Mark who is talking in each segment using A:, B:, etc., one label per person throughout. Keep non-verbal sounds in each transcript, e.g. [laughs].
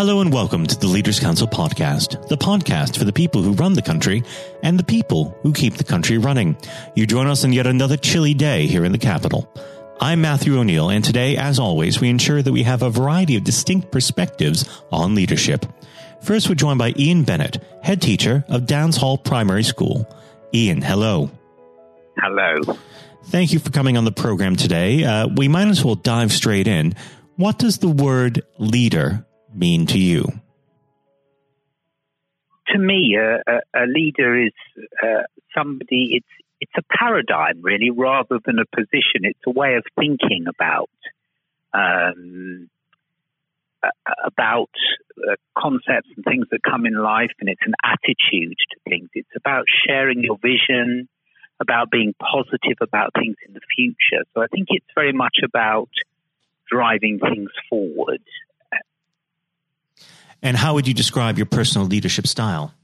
A: Hello and welcome to the Leaders Council podcast, the podcast for the people who run the country and the people who keep the country running. You join us on yet another chilly day here in the capital. I'm Matthew O'Neill, and today, as always, we ensure that we have a variety of distinct perspectives on leadership. First, we're joined by Ian Bennett, head teacher of Downshall Primary School. Ian, hello.
B: Hello.
A: Thank you for coming on the program today. Uh, we might as well dive straight in. What does the word leader mean to you?
B: To me, a, a, leader is uh, somebody. It's it's a paradigm, really, rather than a position. It's a way of thinking about um, about uh, concepts and things that come in life, and it's an attitude to things. It's about sharing your vision, about being positive about things in the future. So I think it's very much about driving things forward.
A: And how would you describe your personal leadership style?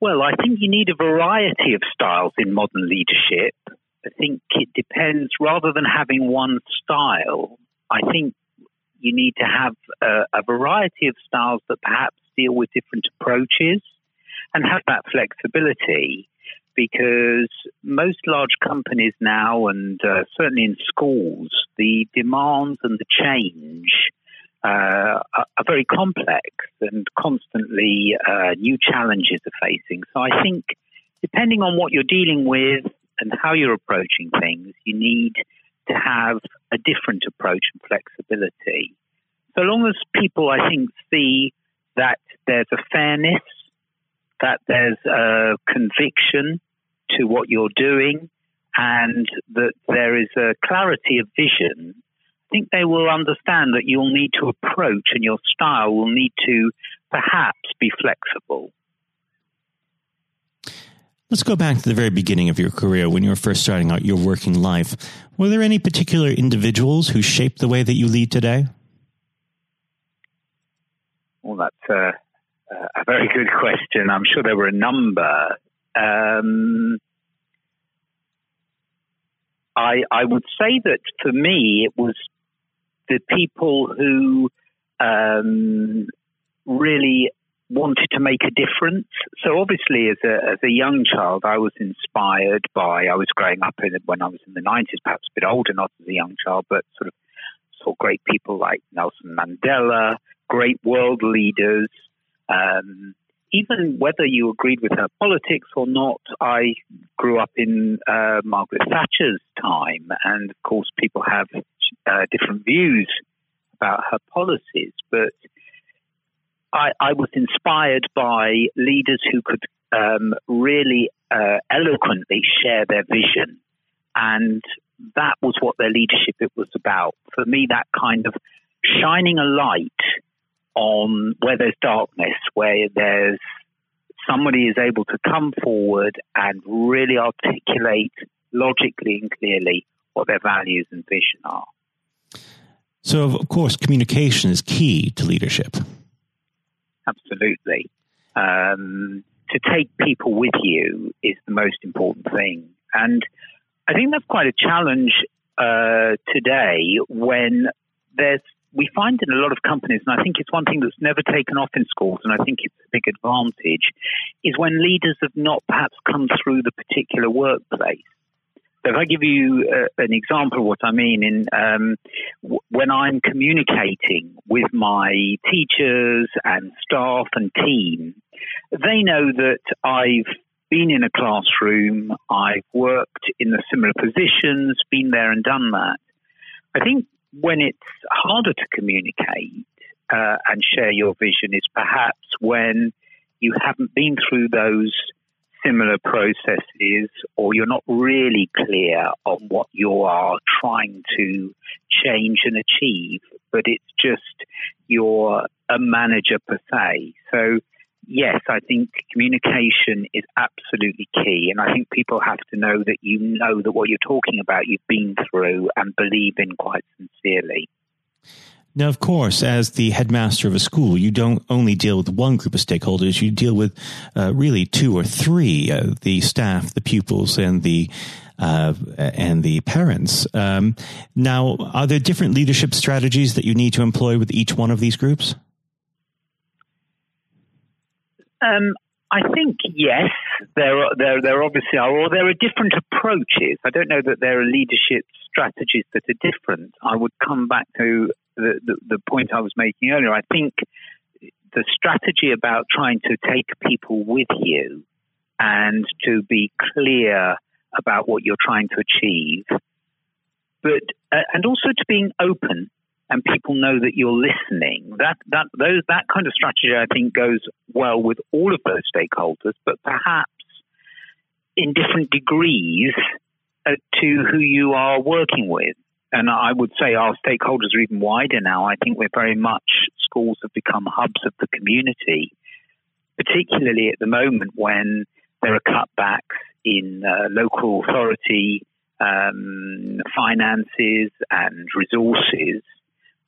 B: Well, I think you need a variety of styles in modern leadership. I think it depends, rather than having one style, I think you need to have a, a variety of styles that perhaps deal with different approaches and have that flexibility because most large companies now, and uh, certainly in schools, the demands and the change uh, are very complex and constantly uh, new challenges are facing. So I think depending on what you're dealing with and how you're approaching things, you need to have a different approach and flexibility. So long as people, I think, see that there's a fairness, that there's a conviction to what you're doing, and that there is a clarity of vision think they will understand that you'll need to approach and your style will need to perhaps be flexible.
A: Let's go back to the very beginning of your career when you were first starting out your working life. Were there any particular individuals who shaped the way that you lead today?
B: Well, that's a, a very good question. I'm sure there were a number. Um, I, I would say that for me, it was the people who um, really wanted to make a difference. So obviously, as a as a young child, I was inspired by. I was growing up in when I was in the nineties, perhaps a bit older, not as a young child, but sort of saw great people like Nelson Mandela, great world leaders. Um, even whether you agreed with her politics or not, I grew up in uh, Margaret Thatcher's time, and of course, people have uh, different views about her policies. But I, I was inspired by leaders who could um, really uh, eloquently share their vision, and that was what their leadership it was about. For me, that kind of shining a light on where there's darkness, where there's somebody is able to come forward and really articulate logically and clearly what their values and vision are.
A: So, of course, communication is key to leadership.
B: Absolutely. Um, to take people with you is the most important thing. And I think that's quite a challenge uh, today when there's we find in a lot of companies, and I think it's one thing that's never taken off in schools, and I think it's a big advantage, is when leaders have not perhaps come through the particular workplace. If I give you uh, an example of what I mean, in um, w- when I'm communicating with my teachers and staff and team, they know that I've been in a classroom, I've worked in the similar positions, been there and done that. I think when it's harder to communicate uh, and share your vision is perhaps when you haven't been through those similar processes or you're not really clear on what you are trying to change and achieve, but it's just you're a manager per se. So yes, I think communication is absolutely key. And I think people have to know that you know that what you're talking about, you've been through and believe in quite sincerely.
A: Now, of course, as the headmaster of a school, you don't only deal with one group of stakeholders, you deal with uh, really two or three uh, the staff, the pupils, and the uh, and the parents. Um, now, are there different leadership strategies that you need to employ with each one of these groups?
B: Um, I think yes, there are, there there obviously are, or there are different approaches. I don't know that there are leadership strategies that are different. I would come back to the, the, point I was making earlier. I think the strategy about trying to take people with you and to be clear about what you're trying to achieve, but uh, and also to being open and people know that you're listening. That that those that kind of strategy I think goes well with all of those stakeholders, but perhaps in different degrees uh, to who you are working with. And I would say our stakeholders are even wider now. I think we're very much schools have become hubs of the community, particularly at the moment when there are cutbacks in uh, local authority um, finances and resources.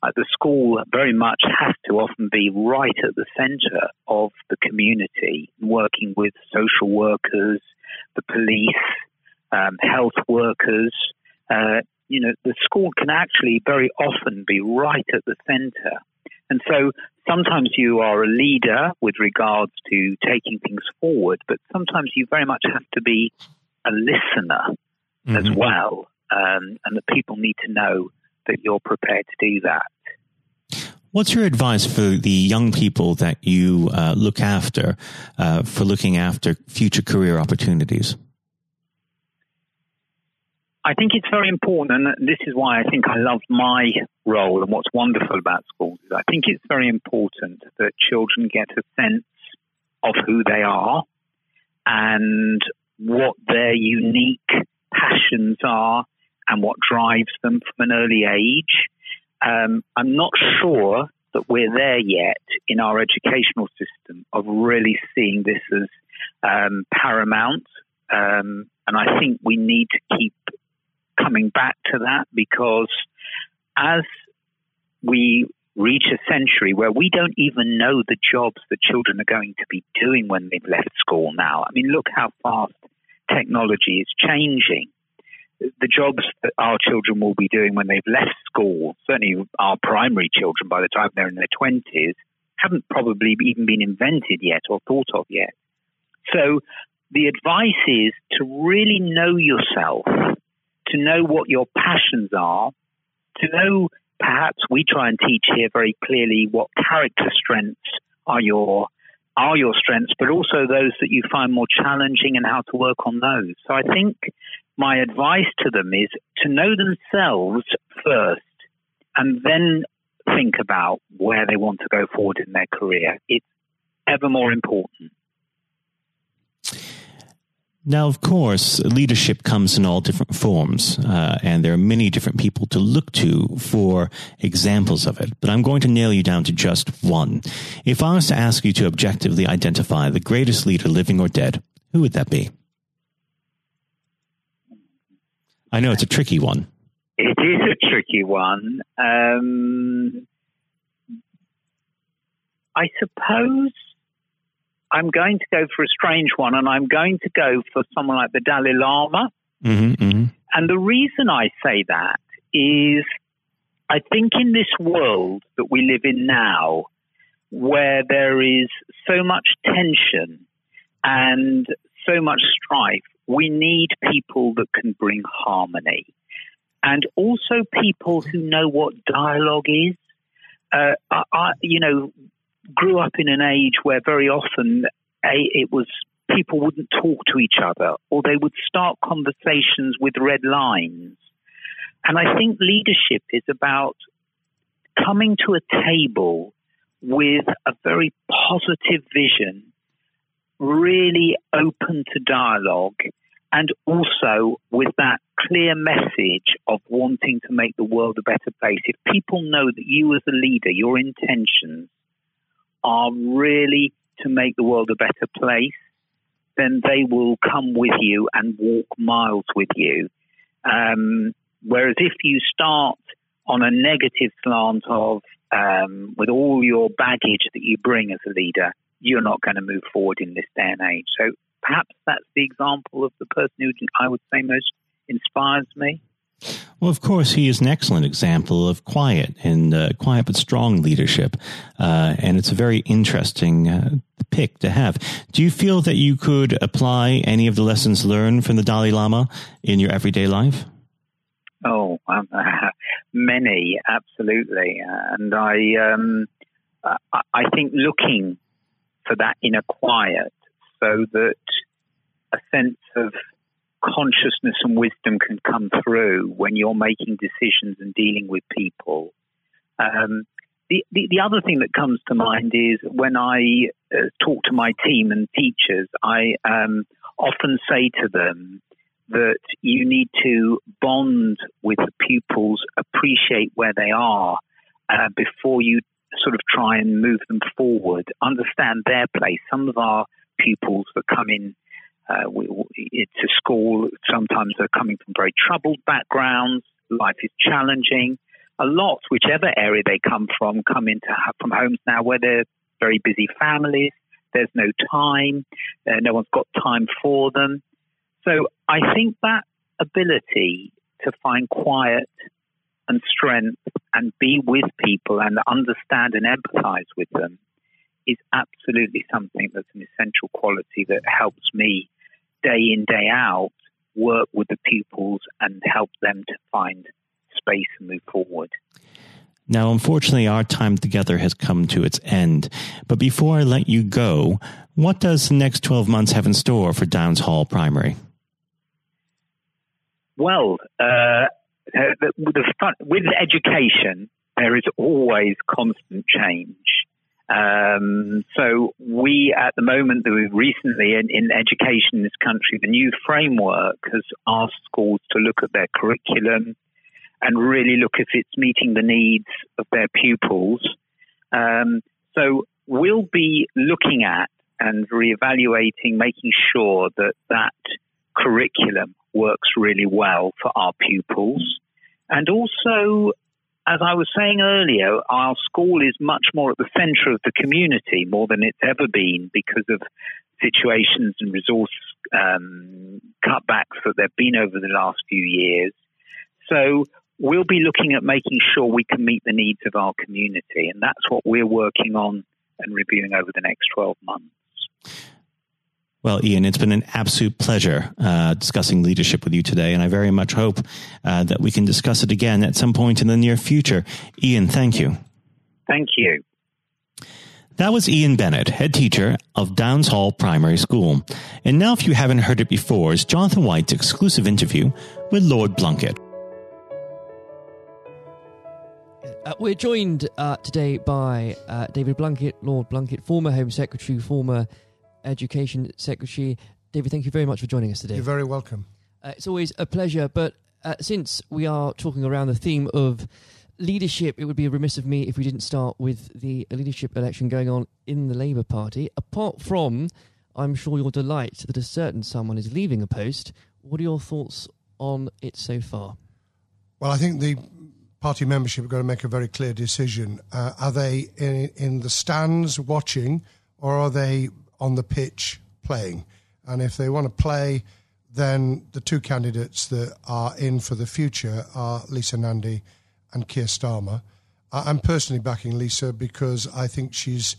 B: Uh, the school very much has to often be right at the centre of the community, working with social workers, the police, um, health workers. Uh, you know, the school can actually very often be right at the centre. And so sometimes you are a leader with regards to taking things forward, but sometimes you very much have to be a listener mm-hmm. as well. Um, and that people need to know that you're prepared to do that.
A: What's your advice for the young people that you uh, look after uh, for looking after future career opportunities?
B: I think it's very important, and this is why I think I love my role and what's wonderful about schools is I think it's very important that children get a sense of who they are and what their unique passions are and what drives them from an early age. Um, I'm not sure that we're there yet in our educational system of really seeing this as um, paramount. Um, and I think we need to keep coming back to that because as we reach a century where we don't even know the jobs that children are going to be doing when they've left school now. I mean, look how fast technology is changing. The jobs that our children will be doing when they've left school, certainly our primary children by the time they're in their 20s, haven't probably even been invented yet or thought of yet. So the advice is to really know yourself to know what your passions are, to know perhaps we try and teach here very clearly what character strengths are your are your strengths, but also those that you find more challenging and how to work on those. So I think my advice to them is to know themselves first and then think about where they want to go forward in their career. It's ever more important.
A: Now, of course, leadership comes in all different forms, uh, and there are many different people to look to for examples of it. But I'm going to nail you down to just one. If I was to ask you to objectively identify the greatest leader, living or dead, who would that be? I know it's a tricky one.
B: It is a tricky one. Um, I suppose I'm going to go for a strange one, and I'm going to go for someone like the Dalai Lama. Mm-hmm, mm-hmm. And the reason I say that is I think in this world that we live in now, where there is so much tension and so much strife, we need people that can bring harmony. And also people who know what dialogue is. Uh, I, you know, grew up in an age where very often a, it was people wouldn't talk to each other or they would start conversations with red lines. And I think leadership is about coming to a table with a very positive vision, really open to dialogue, and also with that clear message of wanting to make the world a better place. If people know that you as a leader, your intentions are really to make the world a better place, then they will come with you and walk miles with you. Um, whereas if you start on a negative slant of um, with all your baggage that you bring as a leader, you're not going to move forward in this day and age. So perhaps that's the example of the person who I would say most inspires me.
A: Well, of course, he is an excellent example of quiet and uh, quiet but strong leadership, uh, and it's a very interesting uh, pick to have. Do you feel that you could apply any of the lessons learned from the Dalai Lama in your everyday life?
B: Oh, um, [laughs] many, absolutely, and I, um, I think looking for that inner quiet, so that a sense of consciousness and wisdom can come through when you're making decisions and dealing with people. Um, the, the, the, other thing that comes to mind is when I uh, talk to my team and teachers, I um, often say to them that you need to bond with the pupils, appreciate where they are uh, before you sort of try and move them forward, understand their place. Some of our pupils that come in uh, we, to school. Sometimes they're coming from very troubled backgrounds. Life is challenging. A lot, whichever area they come from, come into from homes now where they're very busy families. There's no time. Uh, no one's got time for them. So I think that ability to find quiet and strength and be with people and understand and empathize with them is absolutely something that's an essential quality that helps me day in, day out, work with the pupils and help them to find space and move forward.
A: Now, unfortunately, our time together has come to its end. But before I let you go, what does the next 12 months have in store for Downshall Primary?
B: Well, uh, the, the with education, there is always constant change. Um, so we, at the moment, that recently in, in, education in this country, the new framework has asked schools to look at their curriculum and really look if it's meeting the needs of their pupils. Um, so we'll be looking at and reevaluating, making sure that that curriculum works really well for our pupils. And also as I was saying earlier, our school is much more at the centre of the community more than it's ever been because of situations and resource um, cutbacks that there have been over the last few years. So we'll be looking at making sure we can meet the needs of our community, and that's what we're working on and reviewing over the next 12 months.
A: Well, Ian, it's been an absolute pleasure uh, discussing leadership with you today, and I very much hope uh, that we can discuss it again at some point in the near future. Ian, thank you.
B: Thank you.
A: That was Ian Bennett, head teacher of Downshall Primary School. And now, if you haven't heard it before, is Jonathan White's exclusive interview with Lord Blunkett.
C: Uh, we're joined uh, today by uh, David Blunkett, Lord Blunkett, former Home Secretary, former Education Secretary. David, thank you very much for joining us today.
D: You're very welcome.
C: Uh, it's always a pleasure, but uh, since we are talking around the theme of leadership, it would be remiss of me if we didn't start with the leadership election going on in the Labour Party. Apart from, I'm sure, your delight that a certain someone is leaving a post, what are your thoughts on it so far?
D: Well, I think the party membership have got to make a very clear decision. Uh, are they in, in the stands watching, or are they on the pitch playing. And if they want to play, then the two candidates that are in for the future are Lisa Nandy and Keir Starmer. I'm personally backing Lisa because I think she's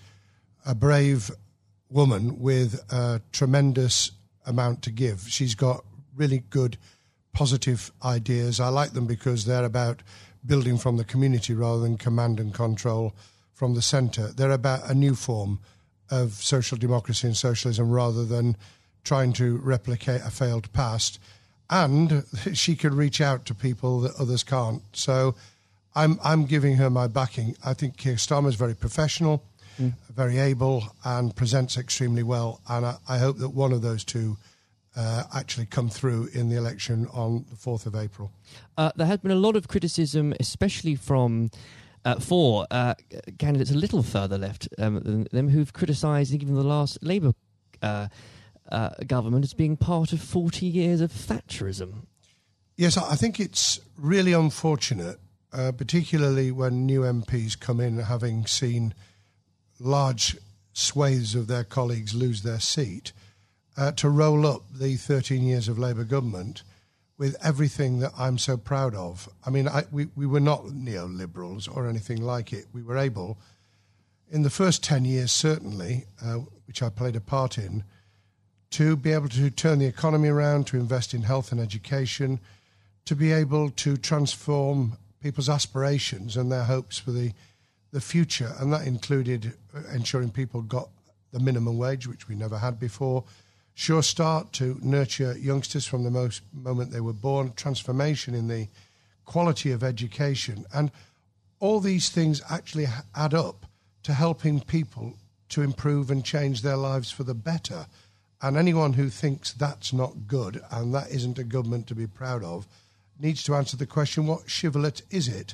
D: a brave woman with a tremendous amount to give. She's got really good, positive ideas. I like them because they're about building from the community rather than command and control from the centre. They're about a new form of social democracy and socialism rather than trying to replicate a failed past. And [laughs] she could reach out to people that others can't. So I'm, I'm giving her my backing. I think Keir Starmer is very professional, mm. very able, and presents extremely well. And I, I hope that one of those two uh, actually come through in the election on the 4th of April.
C: Uh, there has been a lot of criticism, especially from uh, for uh, candidates a little further left um, than them who've criticised even the last Labour uh, uh, government as being part of 40 years of Thatcherism.
D: Yes, I think it's really unfortunate uh, particularly when new MPs come in having seen large swathes of their colleagues lose their seat, uh, to roll up the 13 years of Labour government with everything that I'm so proud of. I mean, I, we, we were not neoliberals or anything like it. We were able, in the first 10 years, certainly, uh, which I played a part in, to be able to turn the economy around, to invest in health and education, to be able to transform people's aspirations and their hopes for the, the future. And that included uh, ensuring people got the minimum wage, which we never had before. Sure Start to nurture youngsters from the most moment they were born, transformation in the quality of education. And all these things actually add up to helping people to improve and change their lives for the better. And anyone who thinks that's not good and that isn't a government to be proud of needs to answer the question what shibboleth is it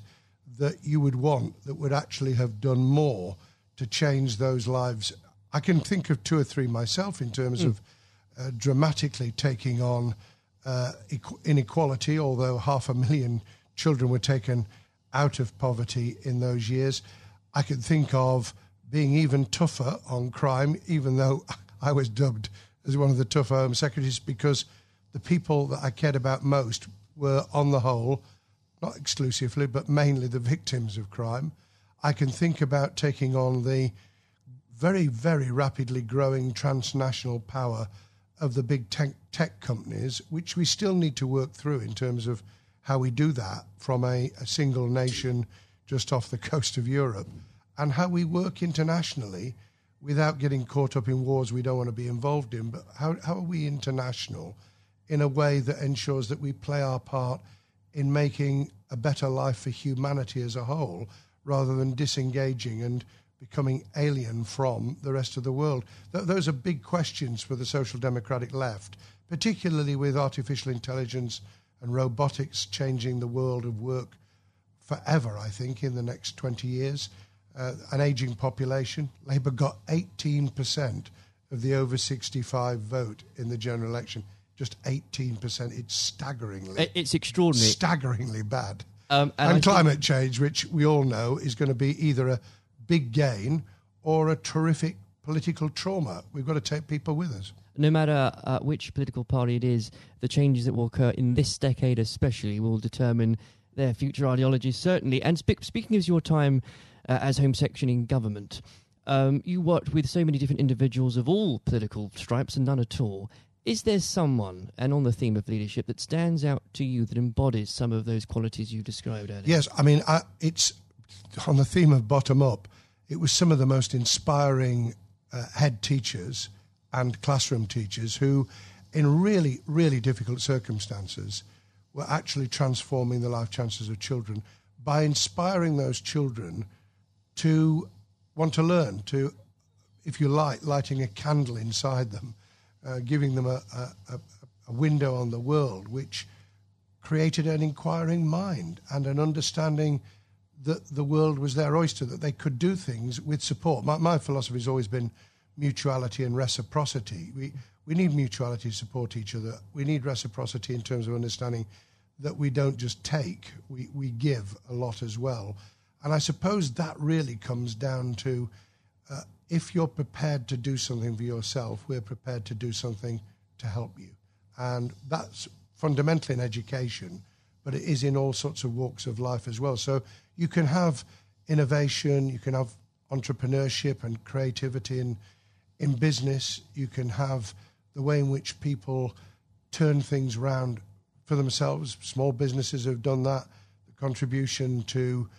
D: that you would want that would actually have done more to change those lives? I can think of two or three myself in terms mm. of uh, dramatically taking on uh, inequality, although half a million children were taken out of poverty in those years. I can think of being even tougher on crime, even though [laughs] I was dubbed as one of the tougher Home Secretaries, because the people that I cared about most were, on the whole, not exclusively, but mainly the victims of crime. I can think about taking on the very, very rapidly growing transnational power of the big tech, tech companies, which we still need to work through in terms of how we do that from a, a single nation just off the [laughs] coast of Europe, and how we work internationally without getting caught up in wars we don't want to be involved in. But how, how are we international in a way that ensures that we play our part in making a better life for humanity as a whole rather than disengaging and becoming alien from the rest of the world? Th- those are big questions for the social democratic left, particularly with artificial intelligence and robotics changing the world of work forever, I think, in the next 20 years. Uh, an aging population. Labour got 18% of the over 65 vote in the general election. Just 18%. It's staggeringly.
C: It's extraordinary.
D: Staggeringly bad. Um, and, and climate think... change, which we all know is going to be either a big gain or a terrific political trauma. We've got to take people with us.
C: No matter uh, which political party it is, the changes that will occur in this decade, especially, will determine their future ideologies, certainly. And spe- speaking of your time uh, as Home Secretary in government, um, you worked with so many different individuals of all political stripes and none at all. Is there someone, and on the theme of leadership, that stands out to you that embodies some of those qualities you described earlier?
D: Yes, I mean, I, it's on the theme of bottom up, it was some of the most inspiring uh, head teachers and classroom teachers who, in really, really difficult circumstances, were actually transforming the life chances of children by inspiring those children to want to learn, to, if you like, lighting a candle inside them, uh, giving them a, a, a window on the world, which created an inquiring mind and an understanding that the world was their oyster, that they could do things with support. My, my philosophy has always been mutuality and reciprocity. We, we need mutuality to support each other. We need reciprocity in terms of understanding that we don't just take, we, we give a lot as well. And I suppose that really comes down to uh, if you're prepared to do something for yourself, we're prepared to do something to help you. And that's fundamentally in education, but it is in all sorts of walks of life as well. So you can have innovation, you can have entrepreneurship and creativity in, in business, you can have the way in which people turn things around for themselves. Small businesses have done that. The contribution to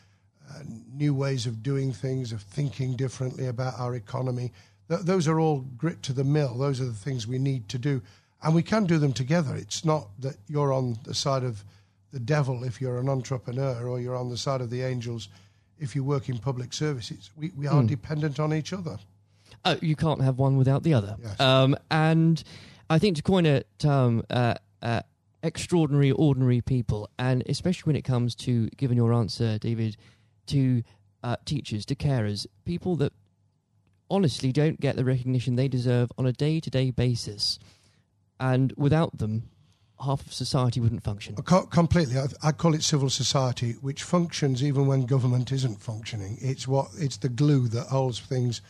D: uh, new ways of doing things, of thinking differently about our economy. Th- those are all grit to the mill. Those are the things we need to do. And we can do them together. It's not that you're on the side of the devil if you're an entrepreneur or you're on the side of the angels if you work in public services. We, we are mm. dependent on each other.
C: Uh, you can't have one without the other. Yes. Um, and I think to coin a term, uh, uh, extraordinary, ordinary people, and especially when it comes to, given your answer, David, to uh, teachers, to carers, people that honestly don't get the recognition they deserve on a day to day basis. And without them, half of society wouldn't function.
D: Co- completely. I, I, call it civil society, which functions even when government isn't functioning. It's what it's the glue that holds things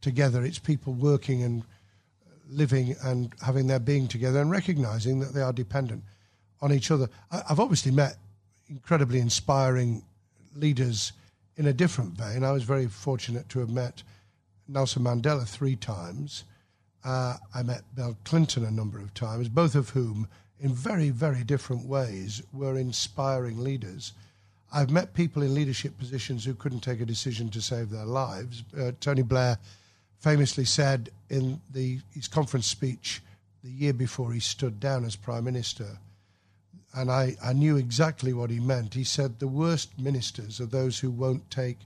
D: together. It's people working and living and having their being together and recognizing that they are dependent on each other. I, I've obviously met incredibly inspiring leaders in a different vein. I was very fortunate to have met Nelson Mandela three times. Uh, I met Bill Clinton a number of times, both of whom in very, very different ways were inspiring leaders. I've met people in leadership positions who couldn't take a decision to save their lives. Uh, Tony Blair famously said in the, his conference speech the year before he stood down as Prime Minister, and I, I knew exactly what he meant. He said, The worst ministers are those who won't take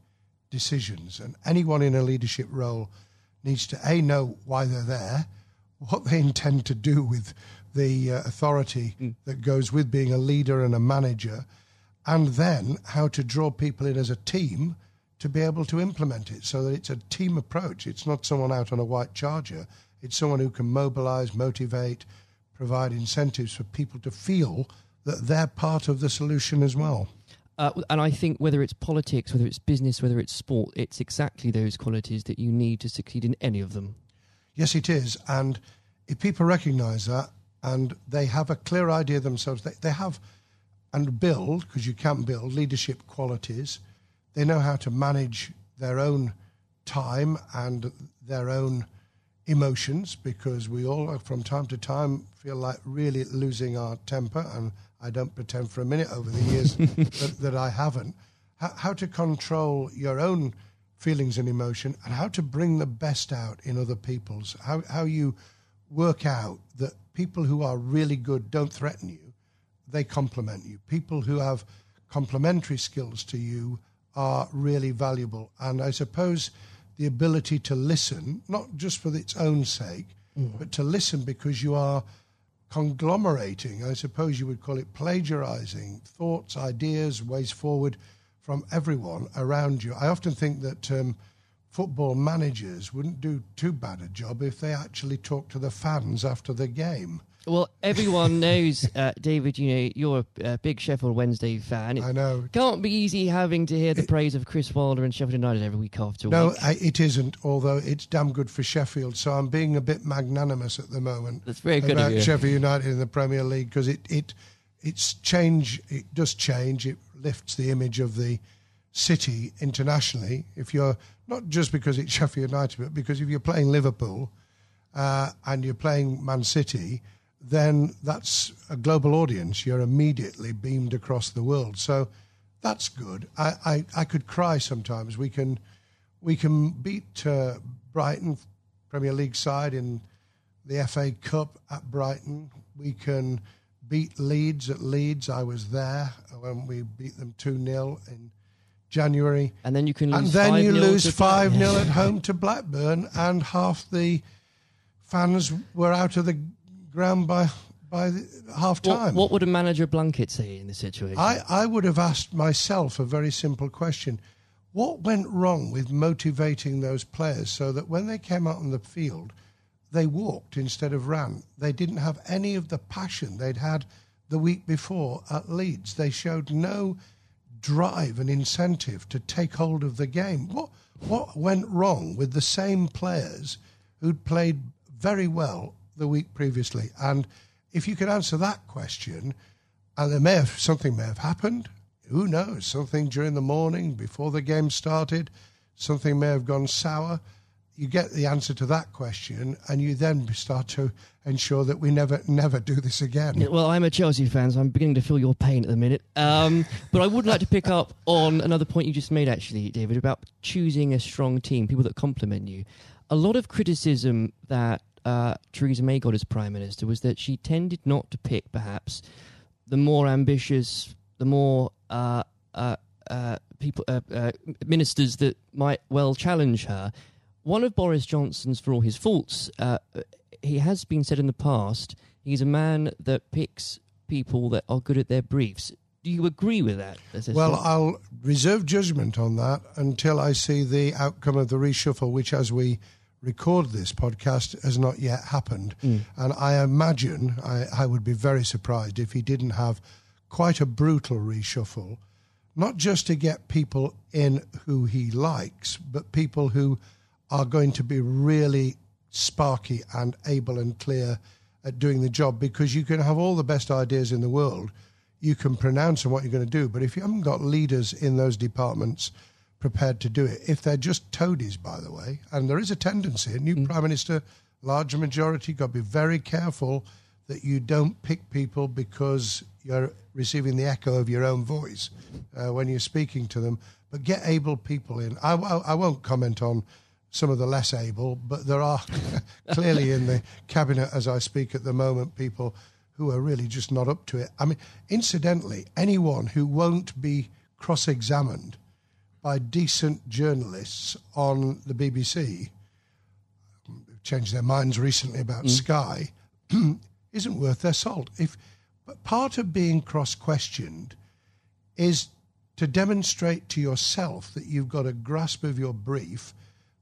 D: decisions, and anyone in a leadership role needs to A, know why they're there, what they intend to do with the uh, authority mm. that goes with being a leader and a manager, and then how to draw people in as a team to be able to implement it so that it's a team approach. It's not someone out on a white charger, it's someone who can mobilize, motivate, provide incentives for people to feel that they're part of the solution as well.
C: Uh, and I think whether it's politics, whether it's business, whether it's sport, it's exactly those qualities that you need to succeed in any of them.
D: Yes, it is. And if people recognize that, and they have a clear idea themselves. They, they have and build, because you can build leadership qualities. They know how to manage their own time and their own emotions because we all, from time to time, feel like really losing our temper. And I don't pretend for a minute over the years [laughs] that, that, I haven't. How, how to control your own feelings and emotion and how to bring the best out in other people's. How, how you work out that people who are really good don't threaten you, they complement you. People who have complementary skills to you are really valuable. And I suppose the ability to listen, not just for its own sake, mm. but to listen because you are conglomerating, I suppose you would call it plagiarizing thoughts, ideas, ways forward from everyone around you. I often think that um, football managers wouldn't do too bad a job if they actually talked to the fans after the game.
C: Well, everyone [laughs] knows, uh, David. You know you're a, big Sheffield Wednesday fan.
D: It I know.
C: Can't be easy having to hear the it, praise of Chris Wilder and Sheffield United every week after
D: no,
C: week.
D: No, it isn't. Although it's damn good for Sheffield, so I'm being a bit magnanimous at the moment.
C: That's very good
D: about
C: of you.
D: Sheffield United in the Premier League because it it it's change. It does change. It lifts the image of the city internationally. If you're not just because it's [laughs] Sheffield United, but because if you're playing Liverpool uh, and you're playing Man City, then that's a global audience. You're immediately beamed across the world. So that's good. I, I, I could cry sometimes. We can we can beat uh, Brighton Premier League side in the FA Cup at Brighton. We can beat Leeds at Leeds. I was there when we beat them 2 0 in January.
C: And then you can
D: lose
C: And then
D: you lose 5 0 at [laughs] home to Blackburn, and half the fans were out of the ground by by half time.
C: What, what, would a manager Blunkett say in this situation?
D: I, I would have asked myself a very simple question. What went wrong with motivating those players so that when they came out on the field, they walked instead of ran? They didn't have any of the passion they'd had the week before at Leeds. They showed no drive and incentive to take hold of the game. What what went wrong with the same players who'd played very well the week previously? And if you could answer that question, and there may have something may have happened. Who knows? Something during the morning before the game started, something may have gone sour you get the answer to that question, and you then start to ensure that we never, never do this again.
C: Well, I'm a Chelsea fan, so I'm beginning to feel your pain at the minute. Um, [laughs] but I would like to pick up on another point you just made, actually, David, about choosing a strong team, people that complement you. A lot of criticism that uh, Theresa May got as Prime Minister was that she tended not to pick, perhaps, the more ambitious, the more uh, uh, uh people, uh, uh, ministers that might well challenge her one of Boris Johnson's, for all his faults, uh, he has been said in the past, he's a man that picks people that are good at their briefs. Do you agree with that?
D: Well, I'll reserve judgment on that until I see the outcome of the reshuffle, which, as we record this podcast has not yet happened. And I imagine I, I would be very surprised if he didn't have quite a brutal reshuffle, not just to get people in who he likes, but people who are going to be really sparky and able and clear at doing the job because you can have all the best ideas in the world. You can pronounce on what you're going to do, but if you haven't got leaders in those departments prepared to do it, if they're just toadies, by the way, and there is a tendency, a new prime minister, large majority, got to be very careful that you don't pick people because you're receiving the echo of your own voice uh, when you're speaking to them. But get able people in. I, I, I won't comment on some of the less able, but there are [laughs] clearly in the cabinet as I speak at the moment people who are really just not up to it. I mean, incidentally, anyone who won't be cross examined by decent journalists on the BBC, changed their minds recently about mm. Sky, [clears throat] isn't worth their salt. If but part of being cross questioned is to demonstrate to yourself that you've got a grasp of your brief,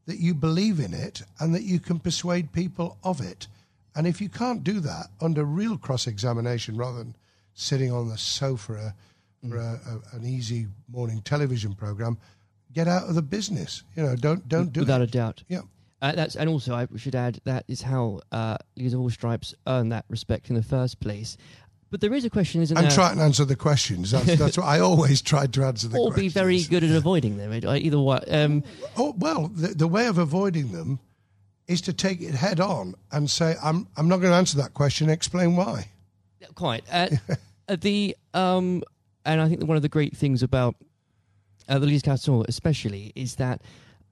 D: that you believe in it, and that you can persuade people of it. And if you can't do that under real cross examination rather than sitting on the sofa for a, a, an easy morning television program, get out of the business. You know, don't don't do
C: Without
D: it.
C: a doubt.
D: Yeah.
C: Uh, that's and also I should add that is how uh, leaders of all stripes earn that respect in the first place. But there is a question, isn't
D: And
C: there?
D: And try and answer the questions. That's, that's what I always tried to answer the [laughs]
C: or
D: questions.
C: be very good at avoiding them. Either way, um,
D: Oh well, the, the way of avoiding them is to take it head on and say, "I'm I'm not going to answer that question. Explain why."
C: quite. Uh, [laughs] uh, the um, and I think one of the great things about uh, the Leaders Council, especially, is that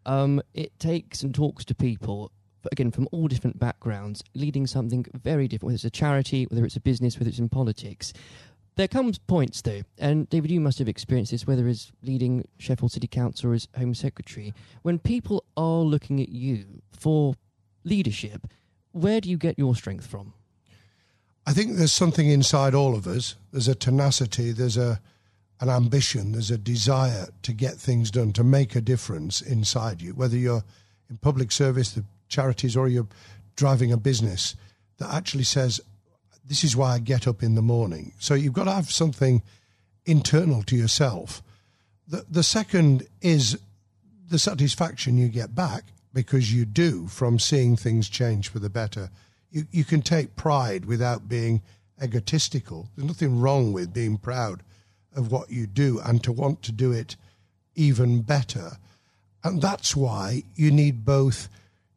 C: um, it takes and talks to people again from all different backgrounds, leading something very different. Whether it's a charity, whether it's a business, whether it's in politics. There comes points though, and David, you must have experienced this, whether as leading Sheffield City Council or as Home Secretary, when people are looking at you for leadership. Where do you get your strength from?
D: I think there's something inside all of us. There's a tenacity. There's a an ambition. There's a desire to get things done, to make a difference inside you. Whether you're in public service, the charities, or you're driving a business that actually says, "This is why I get up in the morning." So you've got to have something internal to yourself. The the second is the satisfaction you get back because you do from seeing things change for the better. You you can take pride without being egotistical. There's nothing wrong with being proud of what you do and to want to do it even better. And that's why you need both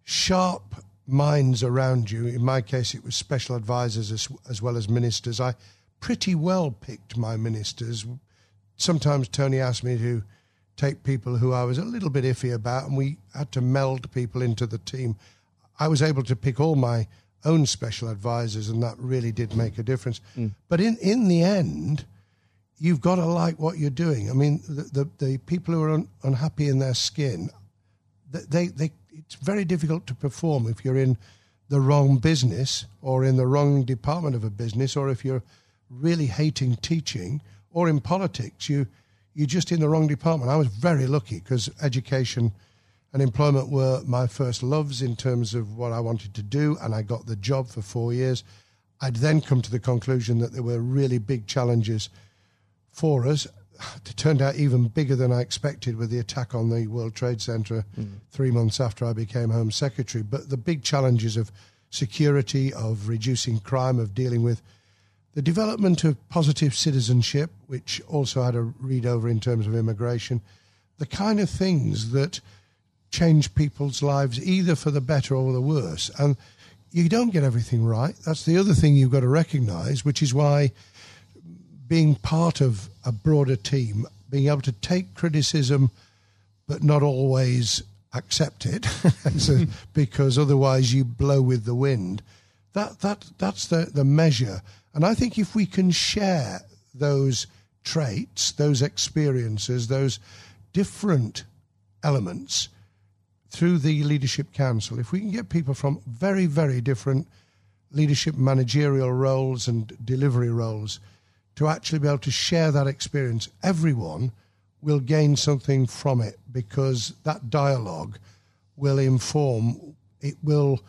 D: sharp minds around you. In my case, it was special advisors as, as well as ministers. I pretty well picked my ministers. Sometimes Tony asked me to take people who I was a little bit iffy about, and we had to meld people into the team. I was able to pick all my own special advisors, and that really did make a difference. Mm. But in, in the end, you've got to like what you're doing. I mean, the, the, the people who are un, unhappy in their skin, they, they, it's very difficult to perform if you're in the wrong business or in the wrong department of a business or if you're really hating teaching or in politics, you, you're just in the wrong department. I was very lucky because education and employment were my first loves in terms of what I wanted to do, and I got the job for four years. I'd then come to the conclusion that there were really big challenges for us. It [sighs] turned out even bigger than I expected with the attack on the World Trade Center hmm. three months after I became Home Secretary. But the big challenges of security, of reducing crime, of dealing with the development of positive citizenship, which also had a read over in terms of immigration, the kind of things that change people's lives either for the better or the worse. And you don't get everything right. That's the other thing you've got to recognize, which is why being part of a broader team, being able to take criticism but not always accept it, [laughs] so, because otherwise you blow with the wind. That that that's the the measure. And I think if we can share those traits, those experiences, those different elements through the leadership council, if we can get people from very very different leadership managerial roles and delivery roles to actually be able to share that experience, everyone will gain something from it because that dialogue will inform it will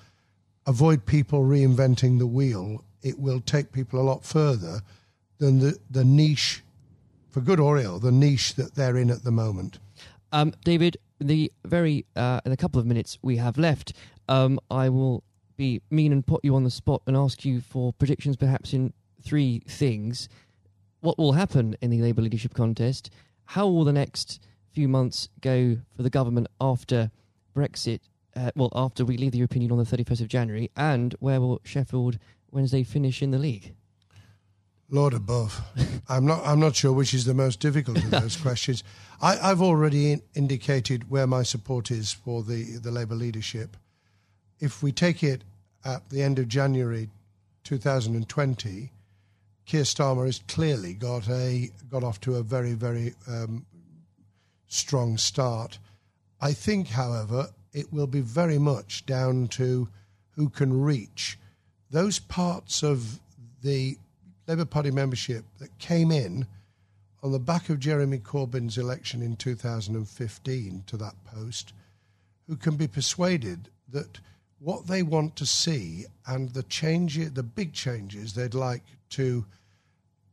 D: avoid people reinventing the wheel. It will take people a lot further than the, the niche, for good or ill, the niche that they're in at the moment.
C: Um, David, the very uh, in a couple of minutes we have left, um, I will be mean and put you on the spot and ask you for predictions, perhaps in three things. What will happen in the Labour leadership contest? How will the next few months go for the government after Brexit? Uh, well, after we leave the European Union on the 31st of January, and where will Sheffield Wednesday finish in the league?
D: Lord above, [laughs] I'm not. I'm not sure which is the most difficult of those [laughs] questions. I, have already in, indicated where my support is for the the Labour leadership. If we take it at the end of January 2020, Keir Starmer has clearly got a got off to a very very um, strong start. I think, however, it will be very much down to who can reach those parts of the Labour Party membership that came in on the back of Jeremy Corbyn's election in 2015 to that post, who can be persuaded that what they want to see and the change, the big changes they'd like to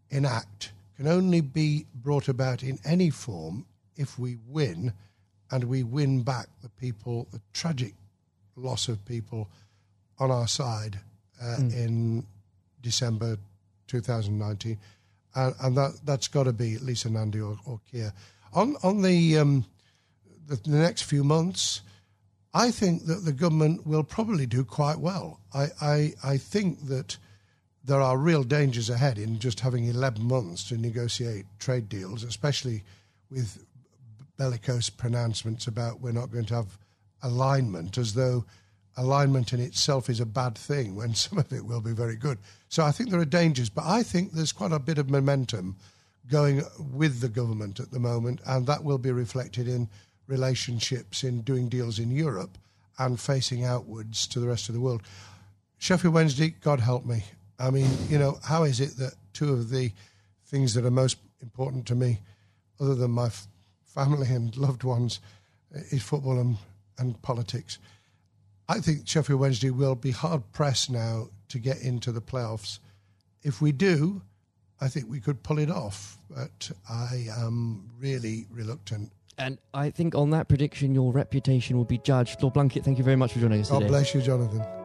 D: enact can only be brought about in any form if we win and we win back the people, the tragic loss of people on our side uh, mm. in December 2019, and, and that that's got to be Lisa Nandy or, or Keir. On on the, um, the, the next few months, I think that the government will probably do quite well. I I, I think that there are real dangers ahead in just having 11 months to negotiate trade deals, especially with bellicose pronouncements about we're not going to have alignment, as though alignment in itself is a bad thing when [laughs] some of it will be very good. So I think there are dangers, but I think there's quite a bit of momentum going with the government at the moment, and that will be reflected in relationships, in doing deals in Europe and facing outwards to the rest of the world. Sheffield Wednesday, God help me. I mean, you know, how is it that two of the things that are most important to me, other than my f- family and loved ones, uh, is football and, and politics? I think Sheffield Wednesday will be hard pressed now to get into the playoffs. If we do, I think we could pull it off, but I am really reluctant.
C: And I think on that prediction, your reputation will be judged. Lord Blunkett, thank you very much for joining us
D: God
C: today.
D: God bless you, Jonathan.